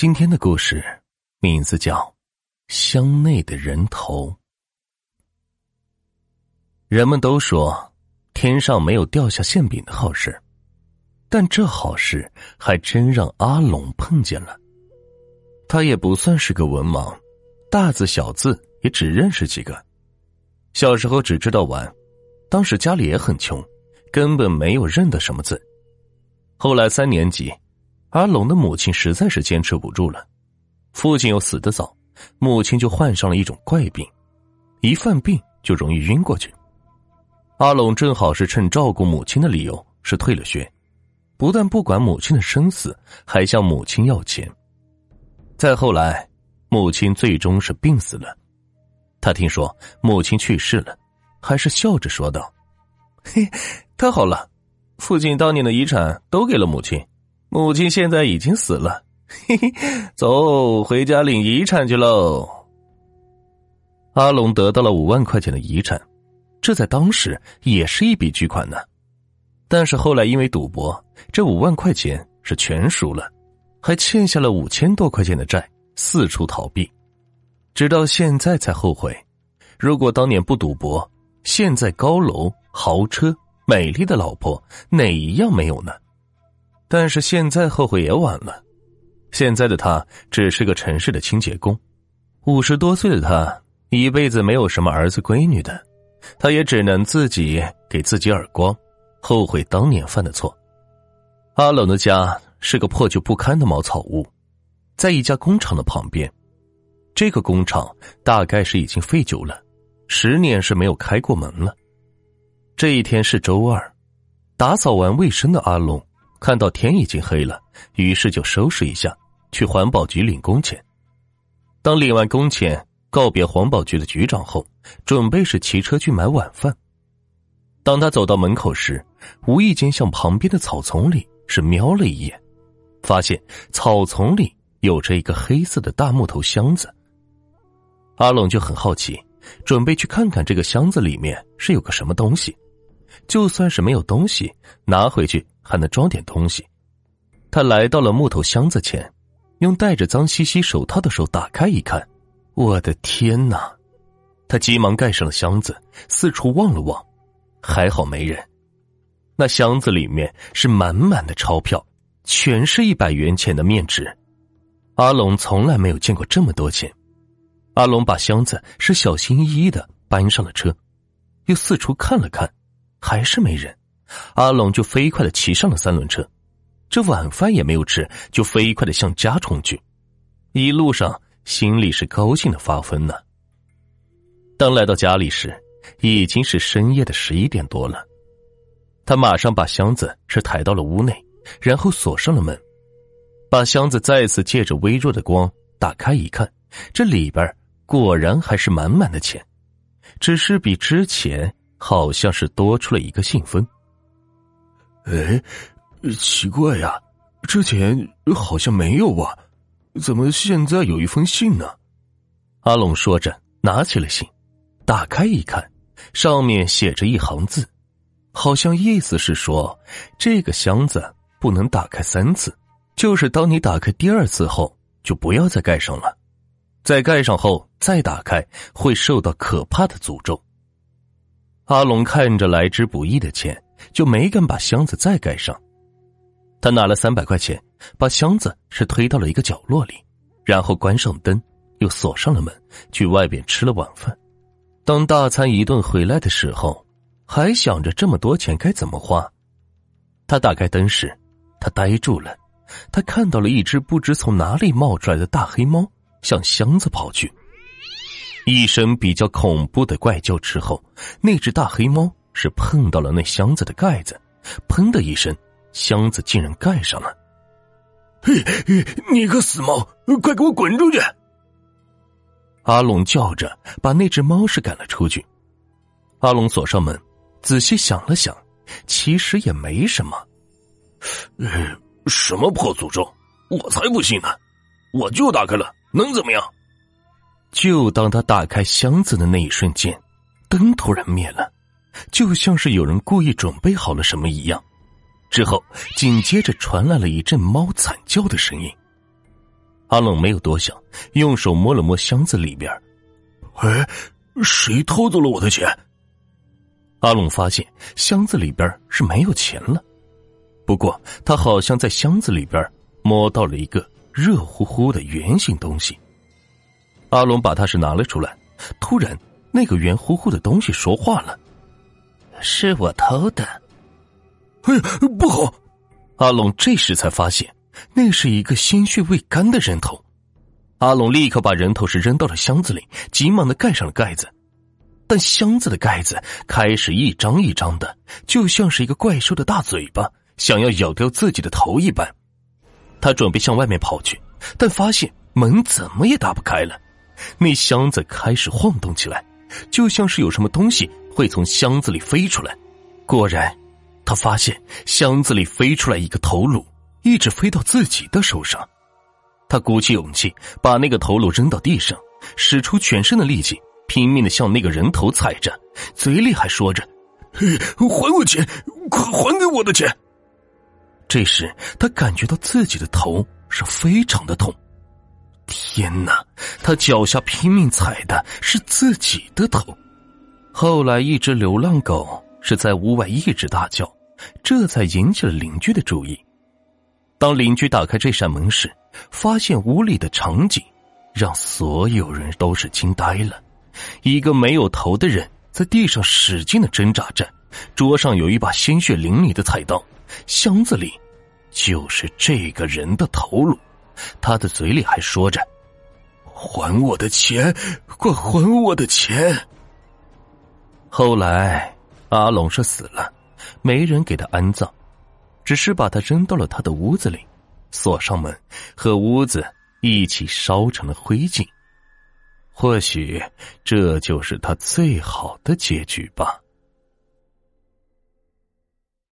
今天的故事名字叫《箱内的人头》。人们都说天上没有掉下馅饼的好事，但这好事还真让阿龙碰见了。他也不算是个文盲，大字小字也只认识几个。小时候只知道玩，当时家里也很穷，根本没有认得什么字。后来三年级。阿龙的母亲实在是坚持不住了，父亲又死得早，母亲就患上了一种怪病，一犯病就容易晕过去。阿龙正好是趁照顾母亲的理由是退了学，不但不管母亲的生死，还向母亲要钱。再后来，母亲最终是病死了，他听说母亲去世了，还是笑着说道：“嘿，太好了，父亲当年的遗产都给了母亲。”母亲现在已经死了，嘿嘿，走，回家领遗产去喽。阿龙得到了五万块钱的遗产，这在当时也是一笔巨款呢。但是后来因为赌博，这五万块钱是全输了，还欠下了五千多块钱的债，四处逃避，直到现在才后悔。如果当年不赌博，现在高楼、豪车、美丽的老婆，哪一样没有呢？但是现在后悔也晚了，现在的他只是个城市的清洁工，五十多岁的他一辈子没有什么儿子闺女的，他也只能自己给自己耳光，后悔当年犯的错。阿冷的家是个破旧不堪的茅草屋，在一家工厂的旁边，这个工厂大概是已经废旧了，十年是没有开过门了。这一天是周二，打扫完卫生的阿龙。看到天已经黑了，于是就收拾一下，去环保局领工钱。当领完工钱，告别环保局的局长后，准备是骑车去买晚饭。当他走到门口时，无意间向旁边的草丛里是瞄了一眼，发现草丛里有着一个黑色的大木头箱子。阿龙就很好奇，准备去看看这个箱子里面是有个什么东西。就算是没有东西，拿回去还能装点东西。他来到了木头箱子前，用戴着脏兮兮手套的手打开一看，我的天哪！他急忙盖上了箱子，四处望了望，还好没人。那箱子里面是满满的钞票，全是一百元钱的面值。阿龙从来没有见过这么多钱。阿龙把箱子是小心翼翼的搬上了车，又四处看了看。还是没人，阿龙就飞快的骑上了三轮车，这晚饭也没有吃，就飞快的向家冲去。一路上心里是高兴的发疯呢。当来到家里时，已经是深夜的十一点多了。他马上把箱子是抬到了屋内，然后锁上了门，把箱子再次借着微弱的光打开一看，这里边果然还是满满的钱，只是比之前。好像是多出了一个信封。哎，奇怪呀，之前好像没有啊，怎么现在有一封信呢？阿龙说着，拿起了信，打开一看，上面写着一行字，好像意思是说，这个箱子不能打开三次，就是当你打开第二次后，就不要再盖上了，再盖上后再打开，会受到可怕的诅咒。阿龙看着来之不易的钱，就没敢把箱子再盖上。他拿了三百块钱，把箱子是推到了一个角落里，然后关上灯，又锁上了门，去外边吃了晚饭。当大餐一顿回来的时候，还想着这么多钱该怎么花。他打开灯时，他呆住了，他看到了一只不知从哪里冒出来的大黑猫，向箱子跑去。一声比较恐怖的怪叫之后，那只大黑猫是碰到了那箱子的盖子，砰的一声，箱子竟然盖上了。嘿，你个死猫，快给我滚出去！阿龙叫着，把那只猫是赶了出去。阿龙锁上门，仔细想了想，其实也没什么。什么破诅咒？我才不信呢！我就打开了，能怎么样？就当他打开箱子的那一瞬间，灯突然灭了，就像是有人故意准备好了什么一样。之后紧接着传来了一阵猫惨叫的声音。阿龙没有多想，用手摸了摸箱子里边。哎，谁偷走了我的钱？阿龙发现箱子里边是没有钱了，不过他好像在箱子里边摸到了一个热乎乎的圆形东西。阿龙把它是拿了出来，突然那个圆乎乎的东西说话了：“是我偷的。”哎，不好！阿龙这时才发现。那是一个鲜血未干的人头，阿龙立刻把人头是扔到了箱子里，急忙的盖上了盖子，但箱子的盖子开始一张一张的，就像是一个怪兽的大嘴巴想要咬掉自己的头一般。他准备向外面跑去，但发现门怎么也打不开了，那箱子开始晃动起来，就像是有什么东西会从箱子里飞出来。果然，他发现箱子里飞出来一个头颅。一直飞到自己的手上，他鼓起勇气把那个头颅扔到地上，使出全身的力气，拼命的向那个人头踩着，嘴里还说着：“还我钱，快还给我的钱！”这时，他感觉到自己的头是非常的痛。天哪！他脚下拼命踩的是自己的头。后来，一只流浪狗是在屋外一直大叫，这才引起了邻居的注意。当邻居打开这扇门时，发现屋里的场景让所有人都是惊呆了。一个没有头的人在地上使劲的挣扎着，桌上有一把鲜血淋漓的菜刀，箱子里就是这个人的头颅。他的嘴里还说着：“还我的钱，快还我的钱！”后来阿龙是死了，没人给他安葬。只是把他扔到了他的屋子里，锁上门，和屋子一起烧成了灰烬。或许这就是他最好的结局吧。